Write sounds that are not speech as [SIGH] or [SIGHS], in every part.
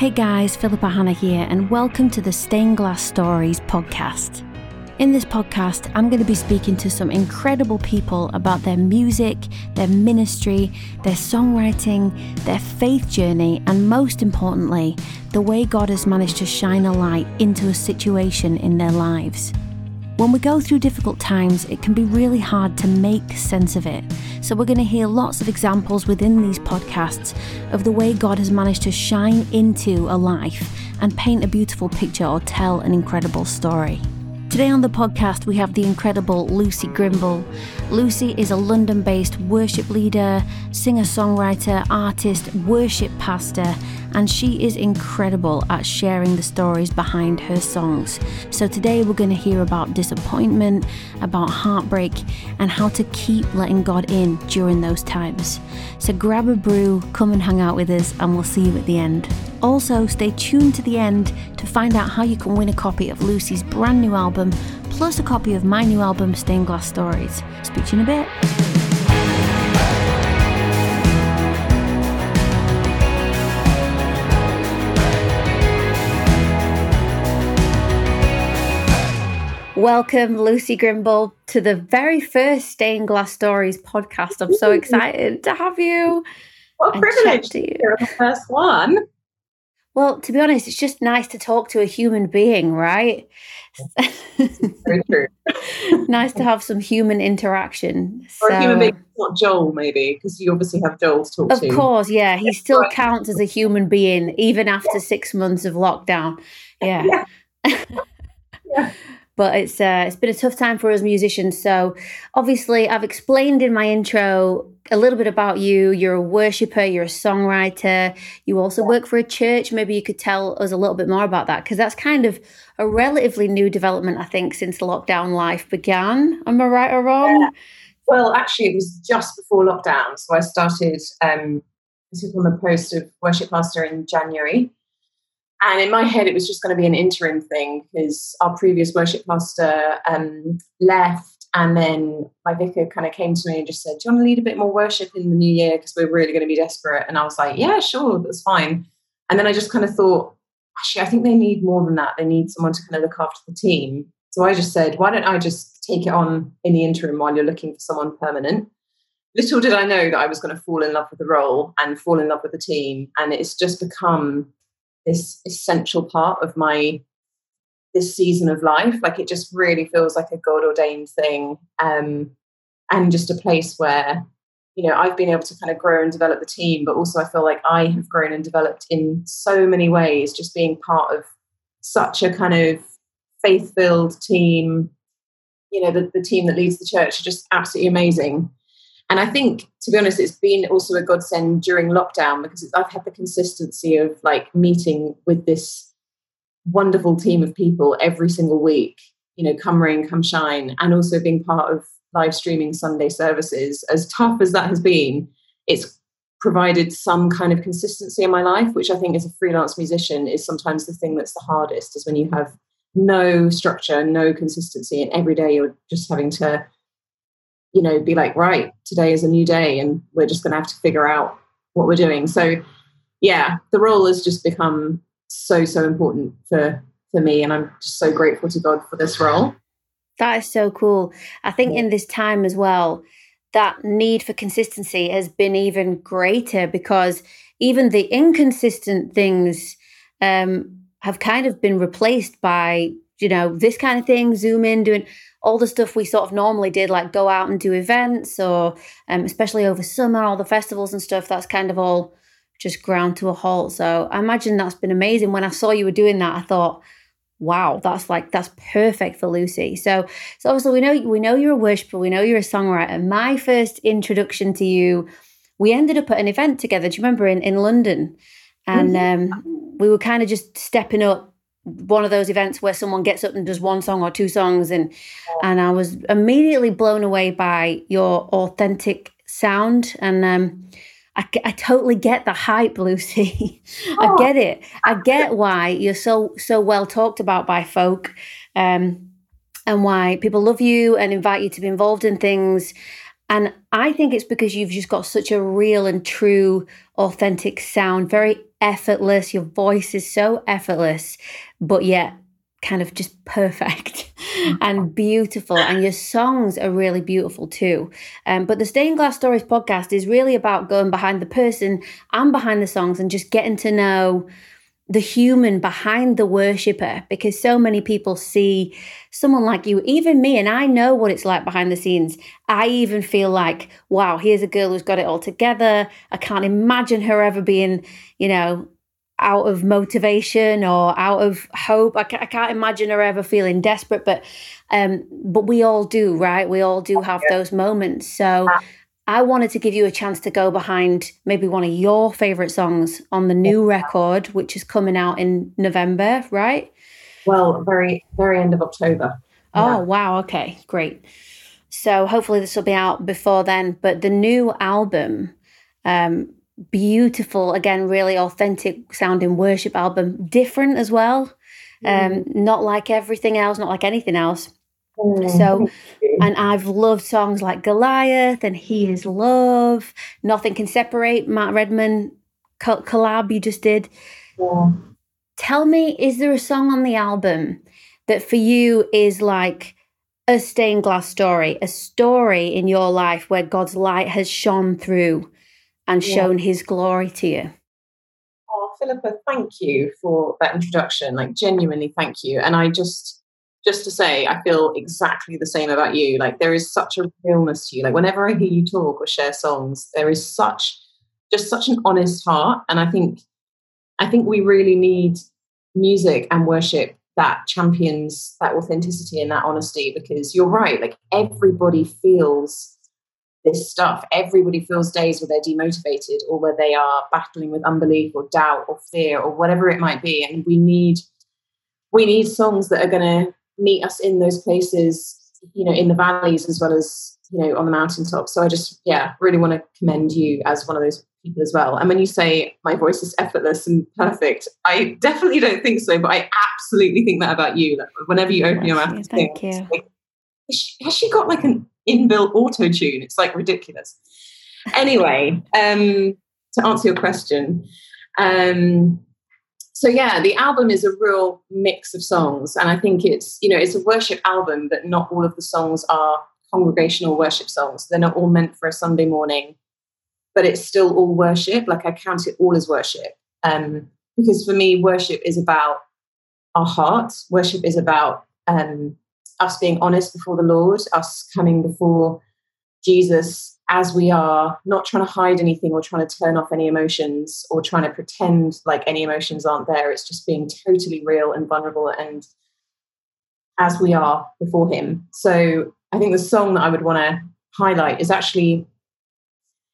Hey guys, Philippa Hanna here, and welcome to the Stained Glass Stories podcast. In this podcast, I'm going to be speaking to some incredible people about their music, their ministry, their songwriting, their faith journey, and most importantly, the way God has managed to shine a light into a situation in their lives. When we go through difficult times, it can be really hard to make sense of it. So, we're going to hear lots of examples within these podcasts of the way God has managed to shine into a life and paint a beautiful picture or tell an incredible story. Today on the podcast, we have the incredible Lucy Grimble. Lucy is a London based worship leader, singer songwriter, artist, worship pastor, and she is incredible at sharing the stories behind her songs. So today, we're going to hear about disappointment, about heartbreak, and how to keep letting God in during those times. So grab a brew, come and hang out with us, and we'll see you at the end. Also, stay tuned to the end to find out how you can win a copy of Lucy's brand new album, plus a copy of my new album, Stained Glass Stories. Speak to you in a bit. Welcome, Lucy Grimble, to the very first Stained Glass Stories podcast. I'm so excited to have you. What privilege to you. You're the first one. Well, to be honest, it's just nice to talk to a human being, right? Very true. [LAUGHS] nice to have some human interaction. Or a human being, not Joel, maybe, because you obviously have Joel to talk Of to. Of course, yeah, he still Right. counts as a human being even after six months of lockdown. Yeah. Yeah. [LAUGHS] But it's uh, it's been a tough time for us musicians. So obviously, I've explained in my intro a little bit about you. You're a worshipper. You're a songwriter. You also work for a church. Maybe you could tell us a little bit more about that because that's kind of a relatively new development, I think, since lockdown life began. Am I right or wrong? Well, actually, it was just before lockdown. So I started, um, took on the post of worship pastor in January. And in my head, it was just going to be an interim thing because our previous worship pastor um, left. And then my vicar kind of came to me and just said, Do you want to lead a bit more worship in the new year? Because we're really going to be desperate. And I was like, Yeah, sure, that's fine. And then I just kind of thought, Actually, I think they need more than that. They need someone to kind of look after the team. So I just said, Why don't I just take it on in the interim while you're looking for someone permanent? Little did I know that I was going to fall in love with the role and fall in love with the team. And it's just become this essential part of my this season of life. Like it just really feels like a god ordained thing um and just a place where you know i've been able to kind of grow and develop the team but also i feel like i have grown and developed in so many ways just being part of such a kind of faith filled team. You know the, the team that leads the church are just absolutely amazing and I think, to be honest, it's been also a godsend during lockdown because I've had the consistency of like meeting with this wonderful team of people every single week, you know, come rain, come shine, and also being part of live streaming Sunday services. As tough as that has been, it's provided some kind of consistency in my life, which I think as a freelance musician is sometimes the thing that's the hardest, is when you have no structure, no consistency, and every day you're just having to you know, be like, right, today is a new day and we're just going to have to figure out what we're doing. So, yeah, the role has just become so, so important for, for me. And I'm just so grateful to God for this role. That is so cool. I think in this time as well, that need for consistency has been even greater because even the inconsistent things um, have kind of been replaced by, you know, this kind of thing, zoom in, doing all the stuff we sort of normally did, like go out and do events or um, especially over summer, all the festivals and stuff, that's kind of all just ground to a halt. So I imagine that's been amazing. When I saw you were doing that, I thought, wow, that's like that's perfect for Lucy. So so obviously we know we know you're a worshiper, we know you're a songwriter. My first introduction to you, we ended up at an event together. Do you remember in, in London? And um, we were kind of just stepping up one of those events where someone gets up and does one song or two songs and and I was immediately blown away by your authentic sound and um I, I totally get the hype, Lucy. [LAUGHS] I Oh. get it. [LAUGHS] I get why you're so so well talked about by folk, um, and why people love you and invite you to be involved in things. And I think it's because you've just got such a real and true, authentic sound, very effortless. Your voice is so effortless, but yet kind of just [LAUGHS] perfect and beautiful. And your songs are really beautiful too. Um, but the Stained Glass Stories podcast is really about going behind the person and behind the songs and just getting to know the human behind the worshiper because so many people see someone like you, even me, and I know what it's like behind the scenes. I even feel like, wow, here's a girl who's got it all together. I can't imagine her ever being, you know, out of motivation or out of hope. I, I can't imagine her ever feeling desperate, but um, but we all do, right? We all do have those moments. So I wanted to give you a chance to go behind maybe one of your favorite songs on the new record, which is coming out in November, right? Well, very, very end of October. Oh, yeah. wow. Okay, great. So hopefully this will be out before then. But the new album, um, beautiful, again, really authentic sounding worship album, different as well. Um, mm. not like everything else, not like anything else. Mm, so, and I've loved songs like Goliath and He is Love. Nothing Can Separate, Matt Redman collab you just did. Yeah. Tell me, is there a song on the album that for you is like a stained glass story, a story in your life where God's light has shone through and yeah. shown his glory to you? Oh, Philippa, thank you for that introduction. Like, genuinely, thank you. And I just, just to say, I feel exactly the same about you. Like there is such a realness to you. Like whenever I hear you talk or share songs, there is such just such an honest heart. And I think I think we really need music and worship that champions that authenticity and that honesty because you're right, like everybody feels this stuff. Everybody feels days where they're demotivated or where they are battling with unbelief or doubt or fear or whatever it might be. And we need we need songs that are going to meet us in those places, you know, in the valleys as well as, you know, on the mountaintops. So I just, yeah, really want to commend you as one of those people as well. And when you say my voice is effortless and perfect, I definitely don't think so, but I absolutely think that about you. Like whenever you open your mouth, thank you. Like, has she got like an inbuilt auto tune? It's like ridiculous. Anyway, um, to answer your question, um, so yeah the album is a real mix of songs and i think it's you know it's a worship album but not all of the songs are congregational worship songs. They're not all meant for a sunday morning but it's still all worship. Like i count it all as worship um, because for me worship is about our hearts. Worship is about um, us being honest before the lord us coming before jesus as we are, not trying to hide anything or trying to turn off any emotions or trying to pretend like any emotions aren't there. It's just being totally real and vulnerable and as we are before Him. So I think the song that I would want to highlight is actually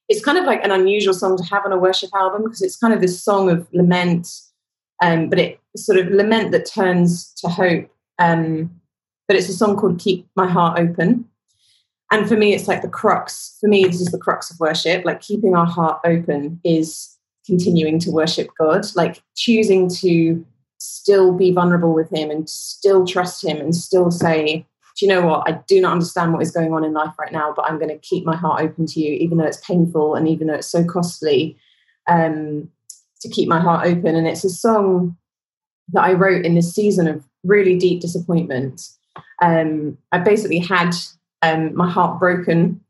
it's kind of like an unusual song to have on a worship album because it's kind of this song of lament, um, but it sort of lament that turns to hope. Um, but it's a song called "Keep My Heart Open," and for me it's like the crux for me this is the crux of worship. Like keeping our heart open is continuing to worship god. Like choosing to still be vulnerable with him and still trust him and still say do you know what? I do not understand what is going on in life right now but i'm going to keep my heart open to you even though it's painful and even though it's so costly um, to keep my heart open. And it's a song that i wrote in this season of really deep disappointment. Um, i basically had um, my heart broken.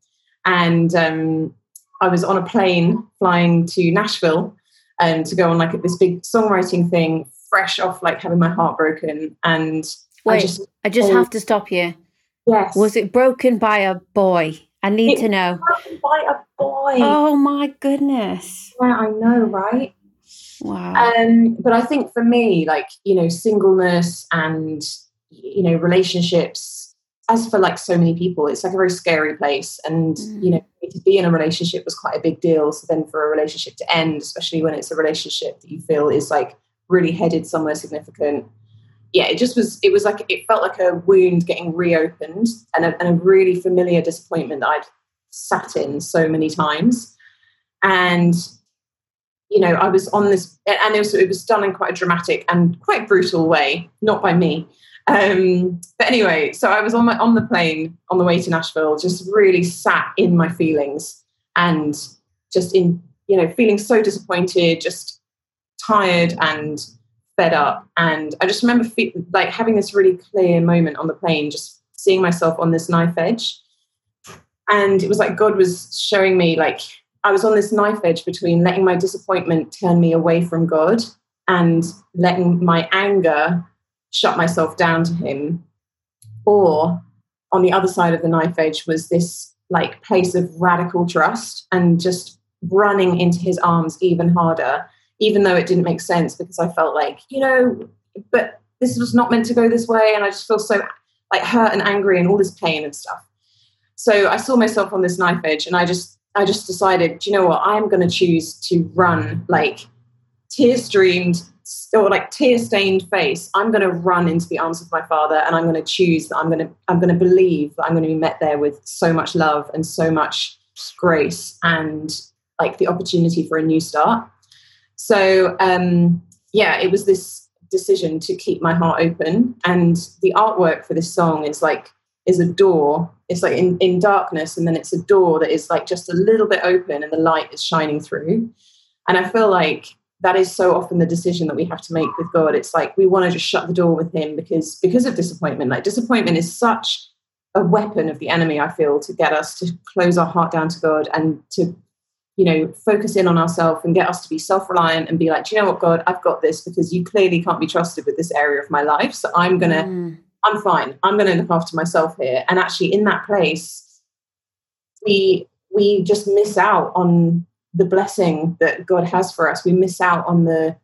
And um, I was on a plane flying to Nashville um, to go on like this big songwriting thing, fresh off like having my heart broken. And Wait, I just, I just have to stop you. Yes. Was it broken by a boy? I need it to know. By a boy. Oh my goodness. Yeah, I know, right? Wow. Um, but I think for me, like, you know, singleness and, you know, relationships as for like so many people, it's like a very scary place. And, mm. you know, to be in a relationship was quite a big deal. So then for a relationship to end, especially when it's a relationship that you feel is like really headed somewhere significant. Yeah, it just was, it was like, it felt like a wound getting reopened and a, and a really familiar disappointment that I'd sat in so many times. And, you know, I was on this, and it was, it was done in quite a dramatic and quite brutal way, not by me, Um, but anyway, so I was on my on the plane on the way to Nashville, just really sat in my feelings and just in you know feeling so disappointed, just tired and fed up. And I just remember fe- like having this really clear moment on the plane, just seeing myself on this knife edge. And it was like God was showing me like I was on this knife edge between letting my disappointment turn me away from God and letting my anger shut myself down to him. Or on the other side of the knife edge was this like place of radical trust and just running into his arms even harder even though it didn't make sense because i felt like you know but this was not meant to go this way and i just feel so like hurt and angry and all this pain and stuff. So i saw myself on this knife edge and i just i just decided you know what? I'm going to choose to run like tear streamed or like tear stained face i'm going to run into the arms of my father and i'm going to choose that i'm going to i'm going to believe that i'm going to be met there with so much love and so much grace and like the opportunity for a new start. So um yeah it was this decision to keep my heart open and the artwork for this song is like is a door. It's like in, in darkness and then it's a door that is like just a little bit open and the light is shining through. And i feel like that is so often the decision that we have to make with God. It's like we want to just shut the door with Him because because of disappointment. Like disappointment is such a weapon of the enemy. I feel to get us to close our heart down to God and to you know focus in on ourselves and get us to be self-reliant and be like, you know what, God, I've got this because you clearly can't be trusted with this area of my life. So I'm gonna, mm. I'm fine. I'm gonna look after myself here. And actually, in that place, we we just miss out on the blessing that God has for us. We miss out on the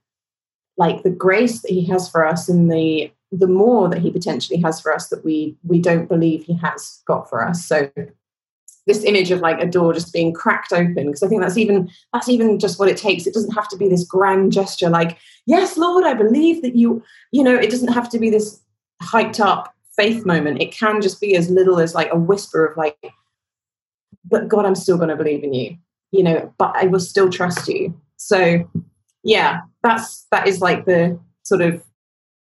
like the grace that He has for us and the the more that He potentially has for us that we we don't believe He has got for us. So this image of like a door just being cracked open because i think that's even that's even just what it takes it doesn't have to be this grand gesture like yes lord i believe that you you know it doesn't have to be this hyped up faith moment it can just be as little as like a whisper of like but god i'm still going to believe in you you know, but I will still trust you. So yeah, that's that is like the sort of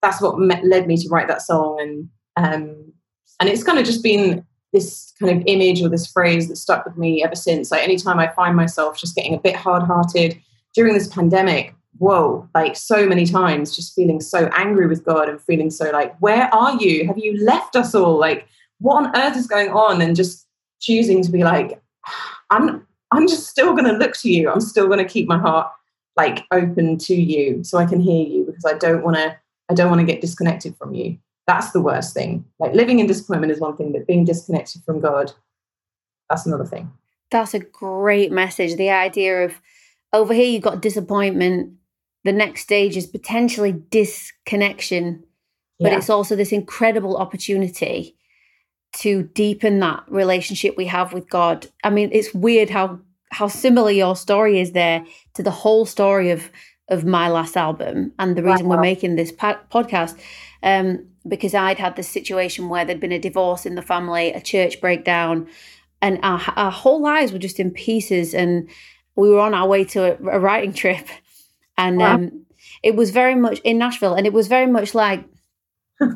that's what met, led me to write that song, and um, and it's kind of just been this kind of image or this phrase that stuck with me ever since. Like anytime I find myself just getting a bit hard-hearted during this pandemic, whoa, like so many times, just feeling so angry with God and feeling so like, where are you? Have you left us all? Like, what on earth is going on? And just choosing to be like, [SIGHS] I'm I'm just still going to look to you. I'm still going to keep my heart like open to you so I can hear you because I don't want to I don't want to get disconnected from you. That's the worst thing. Like living in disappointment is one thing, but being disconnected from God, that's another thing. That's a great message. The idea of over here you've got disappointment, the next stage is potentially disconnection, but yeah. it's also this incredible opportunity to deepen that relationship we have with God. I mean, it's weird how how similar your story is there to the whole story of of my last album and the reason wow. we're making this po- podcast um, because I'd had this situation where there'd been a divorce in the family, a church breakdown, and our, our whole lives were just in pieces. And we were on our way to a, a writing trip, and wow. um, it was very much in Nashville, and it was very much like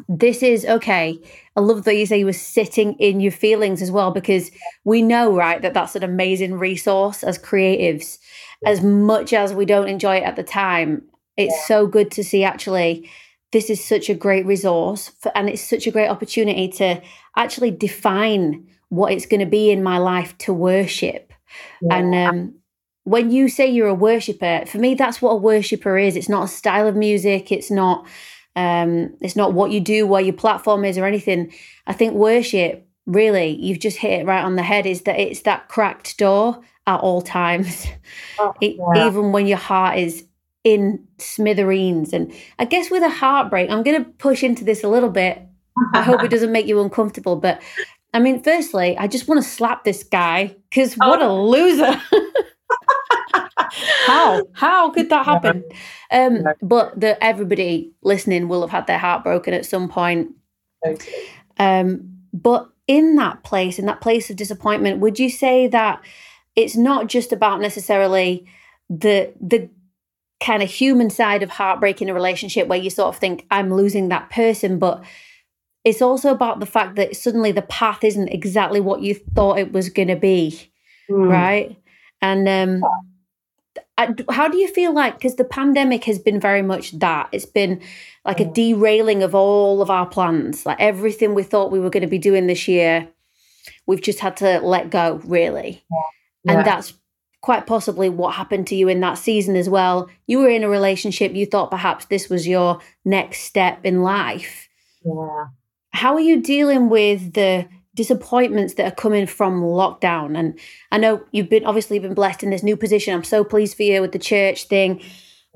this is okay. I love that you say you were sitting in your feelings as well, because we know, right, that that's an amazing resource as creatives. As much as we don't enjoy it at the time, it's yeah. so good to see actually this is such a great resource for, and it's such a great opportunity to actually define what it's going to be in my life to worship. Yeah. And um, when you say you're a worshiper, for me, that's what a worshiper is. It's not a style of music. It's not um, it's not what you do, where your platform is, or anything. I think worship, really, you've just hit it right on the head, is that it's that cracked door at all times, oh, [LAUGHS] it, yeah. even when your heart is in smithereens. And I guess with a heartbreak, I'm going to push into this a little bit. I hope it [LAUGHS] doesn't make you uncomfortable, but I mean, firstly, I just want to slap this guy because what oh. a loser. [LAUGHS] how? How could that happen? Um but that everybody listening will have had their heart broken at some point. Um but in that place in that place of disappointment would you say that it's not just about necessarily the the kind of human side of heartbreak in a relationship where you sort of think i'm losing that person but it's also about the fact that suddenly the path isn't exactly what you thought it was going to be, mm. right? And um, how do you feel like because the pandemic has been very much that it's been like a mm. derailing of all of our plans, like everything we thought we were going to be doing this year, we've just had to let go, really, yeah. and that's quite possibly what happened to you in that season as well. You were in a relationship, you thought perhaps this was your next step in life. Yeah. How are you dealing with the disappointments that are coming from lockdown? And I know you've been obviously been blessed in this new position. I'm so pleased for you with the church thing.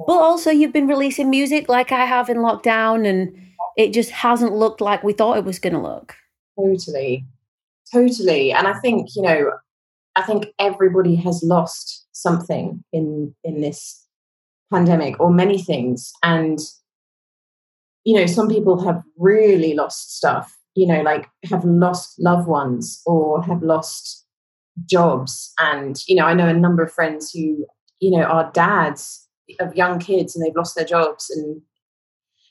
But also you've been releasing music like I have in lockdown and it just hasn't looked like we thought it was going to look. Totally. Totally. And I think, you know, I think everybody has lost something in in this pandemic or many things and you know some people have really lost stuff you know like have lost loved ones or have lost jobs and you know i know a number of friends who you know are dads of young kids and they've lost their jobs and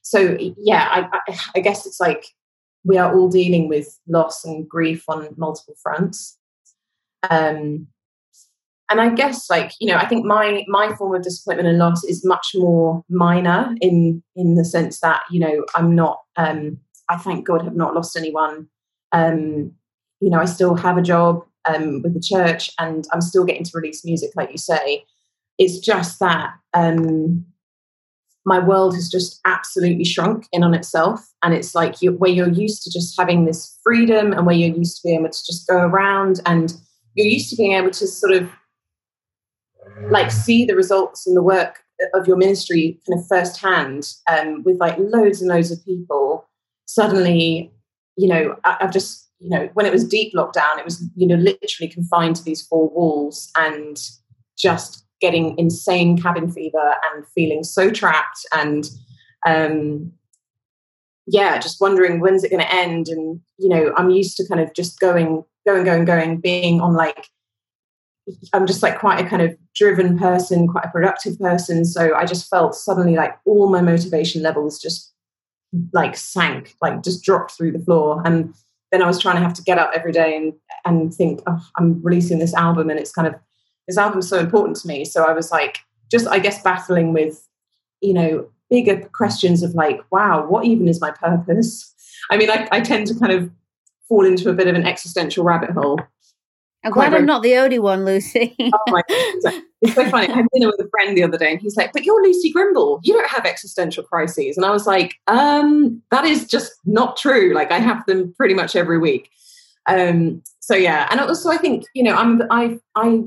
so yeah I, I, guess it's like we are all dealing with loss and grief on multiple fronts um, and I guess like you know, I think my my form of disappointment and loss is much more minor in in the sense that you know I'm not. Um, I thank God have not lost anyone. Um, you know, I still have a job um, with the church, and I'm still getting to release music, like you say. It's just that um, my world has just absolutely shrunk in on itself, and it's like you, where you're used to just having this freedom, and where you're used to being able to just go around and you're used to being able to sort of like see the results and the work of your ministry kind of firsthand um, with like loads and loads of people suddenly you know I, i've just you know when it was deep lockdown it was you know literally confined to these four walls and just getting insane cabin fever and feeling so trapped and um yeah just wondering when's it going to end and you know i'm used to kind of just going going, going, going, being on like, I'm just like quite a kind of driven person, quite a productive person. So I just felt suddenly like all my motivation levels just like sank, like just dropped through the floor. And then I was trying to have to get up every day and and think, oh, I'm releasing this album, and it's kind of this album's so important to me. So I was like, just I guess battling with, you know, bigger questions of like, wow, what even is my purpose? I mean, I, I tend to kind of fall into a bit of an existential rabbit hole. I'm glad I'm not the only one, Lucy. oh my God. It's so funny. I had dinner with a friend the other day and he's like, But you're Lucy Grimble. You don't have existential crises. And I was like, um, that is just not true. Like I have them pretty much every week. Um, so yeah. And also I think, you know, I'm I I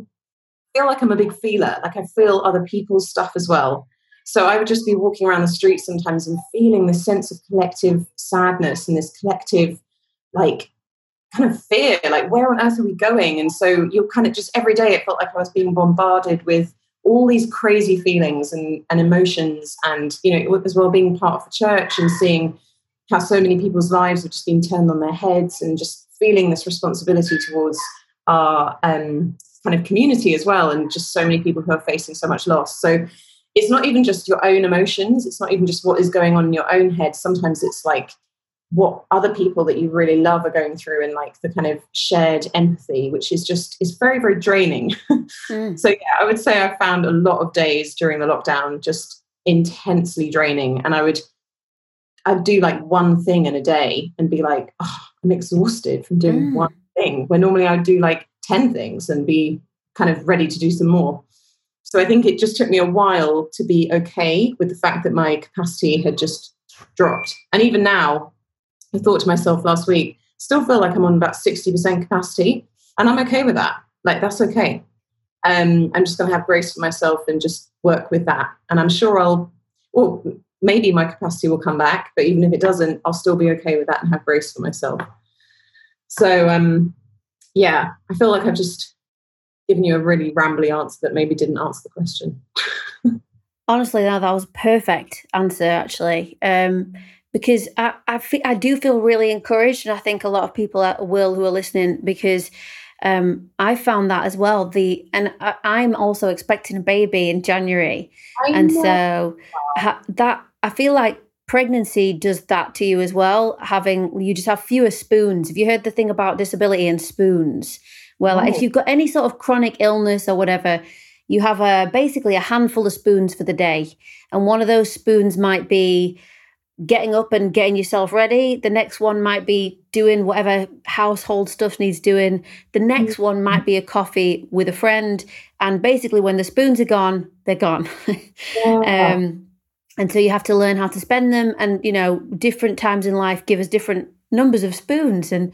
feel like I'm a big feeler. Like I feel other people's stuff as well. So I would just be walking around the street sometimes and feeling this sense of collective sadness and this collective like kind of fear like where on earth are we going? And so you're kind of just every day it felt like i was being bombarded with all these crazy feelings and, and emotions and you know as well being part of the church and seeing how so many people's lives have just been turned on their heads and just feeling this responsibility towards our um, kind of community as well and just so many people who are facing so much loss. So it's not even just your own emotions it's not even just what is going on in your own head. Sometimes it's like what other people that you really love are going through and like the kind of shared empathy which is just is very very draining [LAUGHS] mm. so yeah i would say i found a lot of days during the lockdown just intensely draining and i would i'd do like one thing in a day and be like oh, i'm exhausted from doing mm. one thing where normally i'd do like 10 things and be kind of ready to do some more so i think it just took me a while to be okay with the fact that my capacity had just dropped and even now I thought to myself last week, still feel like I'm on about 60% capacity, and I'm okay with that. Like, that's okay. Um, I'm just going to have grace for myself and just work with that. And I'm sure I'll, well, maybe my capacity will come back, but even if it doesn't, I'll still be okay with that and have grace for myself. So, um, yeah, I feel like I've just given you a really rambly answer that maybe didn't answer the question. [LAUGHS] Honestly, no, that was a perfect answer, actually. Um, because I I, fe- I do feel really encouraged, and I think a lot of people will who are listening because um, I found that as well. The and I, am also expecting a baby in January, I and know. so ha, that I feel like pregnancy does that to you as well. Having you just have fewer spoons. Have you heard the thing about disability and spoons? Well, oh. if you've got any sort of chronic illness or whatever, you have a basically a handful of spoons for the day, and one of those spoons might be getting up and getting yourself ready. The next one might be doing whatever household stuff needs doing. The next mm. one might be a coffee with a friend. And basically, when the spoons are gone, they're gone. [LAUGHS] Yeah. um, and so you have to learn how to spend them. And, you know, different times in life give us different numbers of spoons. And,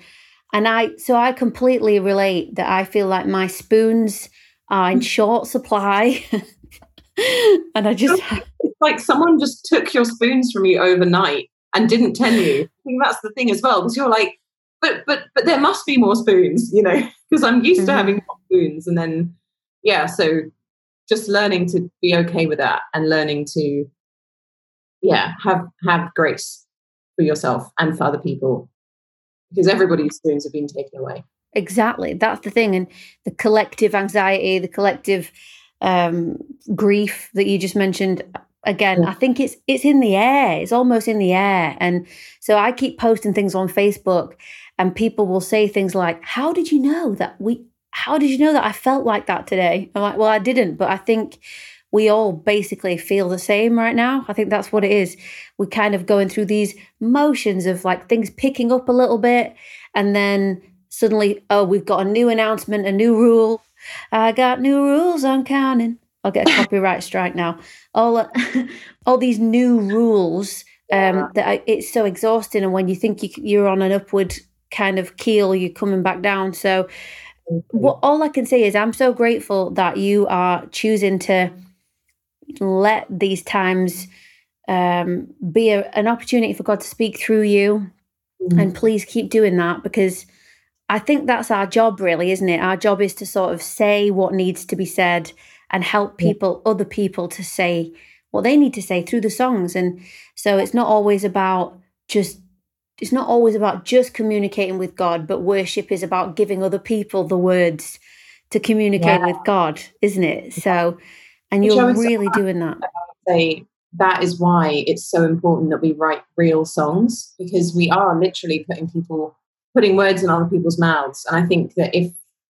and I, so I completely relate that I feel like my spoons are in short supply. [LAUGHS] [LAUGHS] and I just [LAUGHS] like someone just took your spoons from you overnight and didn't tell you. I think that's the thing as well, because you're like, but but but there must be more spoons, you know, [LAUGHS] because I'm used mm-hmm. to having more spoons, and then yeah, so just learning to be okay with that and learning to yeah have have grace for yourself and for other people because everybody's spoons have been taken away exactly that's the thing and the collective anxiety the collective um, grief that you just mentioned again i think it's it's in the air it's almost in the air. And so i keep posting things on facebook and people will say things like how did you know that we how did you know that i felt like that today? I'm like well i didn't but i think we all basically feel the same right now. I think that's what it is. We're kind of going through these motions of like things picking up a little bit and then suddenly oh we've got a new announcement a new rule i got new rules i'm counting I'll get a [LAUGHS] copyright strike now. All all these new rules um, that I, it's so exhausting, and when you think you, you're on an upward kind of keel, you're coming back down. So, what all I can say is I'm so grateful that you are choosing to let these times um, be a, an opportunity for God to speak through you, mm. and please keep doing that because. I think that's our job, really, isn't it? Our job is to sort of say what needs to be said and help people, yeah. other people to say what they need to say through the songs. And so it's not always about just it's not always about just communicating with God, but worship is about giving other people the words to communicate yeah. with God, isn't it? So, and Which you're really doing that. Say that is why it's so important that we write real songs because we are literally putting people putting words in other people's mouths. And I think that if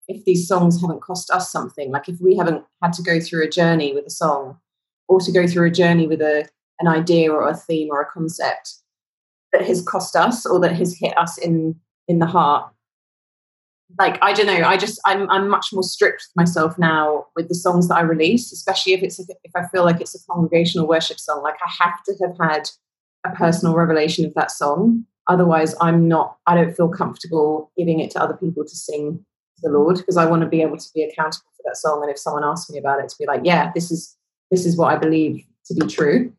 if these songs haven't cost us something, like if we haven't had to go through a journey with a song or to go through a journey with a, an idea or a theme or a concept that has cost us or that has hit us in in the heart like i don't know i just i'm i'm much more strict with myself now with the songs that i release especially if it's if i feel like it's a congregational worship song like i have to have had a personal revelation of that song otherwise i'm not i don't feel comfortable giving it to other people to sing the Lord because I want to be able to be accountable for that song. And if someone asks me about it, to be like, yeah, this is this is what I believe to be true,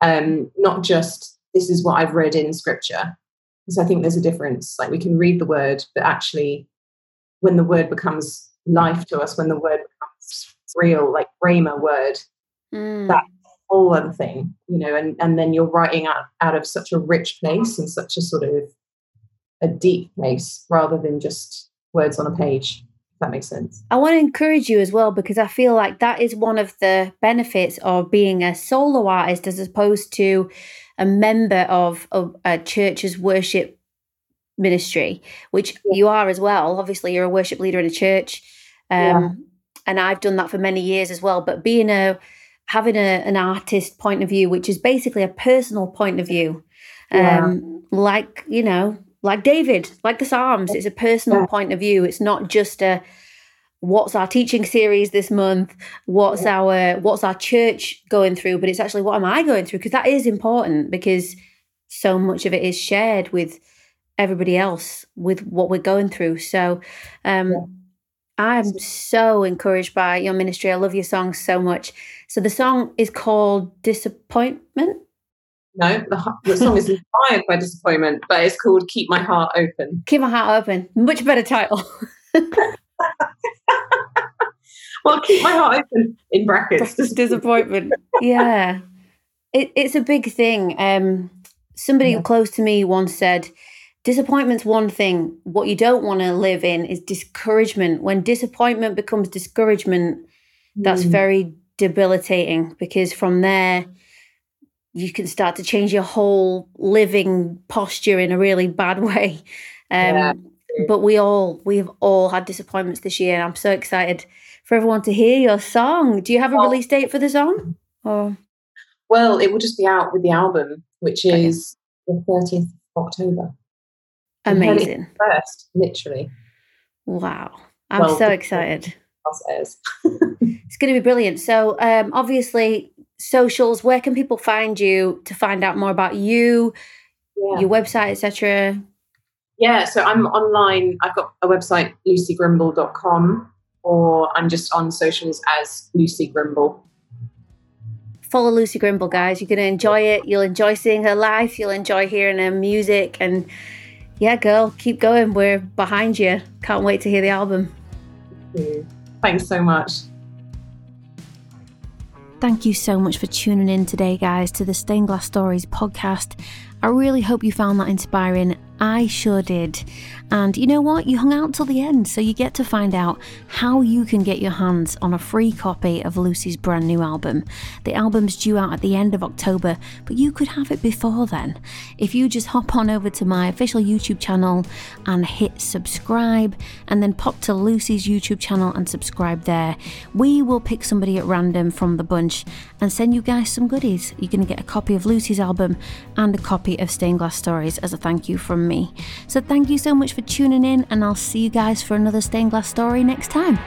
um, not just this is what I've read in Scripture. Because I think there's a difference. Like we can read the Word, but actually, when the Word becomes life to us, when the Word becomes real, like Rhema word, mm. that's a whole other thing, you know. And and then you're writing out out of such a rich place and such a sort of a deep place rather than just words on a page that makes sense. I want to encourage you as well because I feel like that is one of the benefits of being a solo artist as opposed to a member of, of a church's worship ministry, which yeah. you are as well. Obviously, you're a worship leader in a church. Um, yeah. And I've done that for many years as well. But being a having a, an artist point of view, which is basically a personal point of view, um, yeah. like you know, like David, like the Psalms. It's a personal point of view. It's not just a what's our teaching series this month, what's our what's our church going through, but it's actually what am I going through because that is important because so much of it is shared with everybody else with what we're going through. So um yeah. I'm so encouraged by your ministry. I love your song so much. So the song is called Disappointment. No, the, the song is inspired by disappointment, but it's called Keep My Heart Open. Keep My Heart Open. Much better title. [LAUGHS] well, Keep My Heart Open in brackets. [LAUGHS] disappointment. yeah. It, it's a big thing. Um, somebody yeah. close to me once said, Disappointment's one thing. What you don't want to live in is discouragement. When disappointment becomes discouragement, that's mm. very debilitating because from there, you can start to change your whole living posture in a really bad [LAUGHS] way. Um, yeah. But we all, we've all had disappointments this year. And I'm so excited for everyone to hear your song. Do you have a release date for the song? Or? Well, it will just be out with the album, which is okay. the 30th of October. Amazing. First, literally. Wow. I'm well, so excited. [LAUGHS] it's going to be brilliant. So, um, obviously, socials, where can people find you to find out more about you, yeah. your website, etc.? Yeah, so I'm online. I've got a website, lucygrimble.com, or I'm just on socials as Lucy Grimble. Follow Lucy Grimble, guys. You're going to enjoy it. You'll enjoy seeing her life. You'll enjoy hearing her music. And yeah, girl, keep going. We're behind you. Can't wait to hear the album. Thanks so much. Thank you so much for tuning in today, guys, to the Stained Glass Stories podcast. I really hope you found that inspiring I sure did. And you know what? You hung out till the end, so you get to find out how you can get your hands on a free copy of Lucy's brand new album. The album's due out at the end of October, but you could have it before then. If you just hop on over to my official YouTube channel and hit subscribe, and then pop to Lucy's YouTube channel and subscribe there, we will pick somebody at random from the bunch and send you guys some goodies. You're going to get a copy of Lucy's album and a copy of Stained Glass Stories as a thank you from me. So thank you so much for tuning in, and I'll see you guys for another stained glass story next time.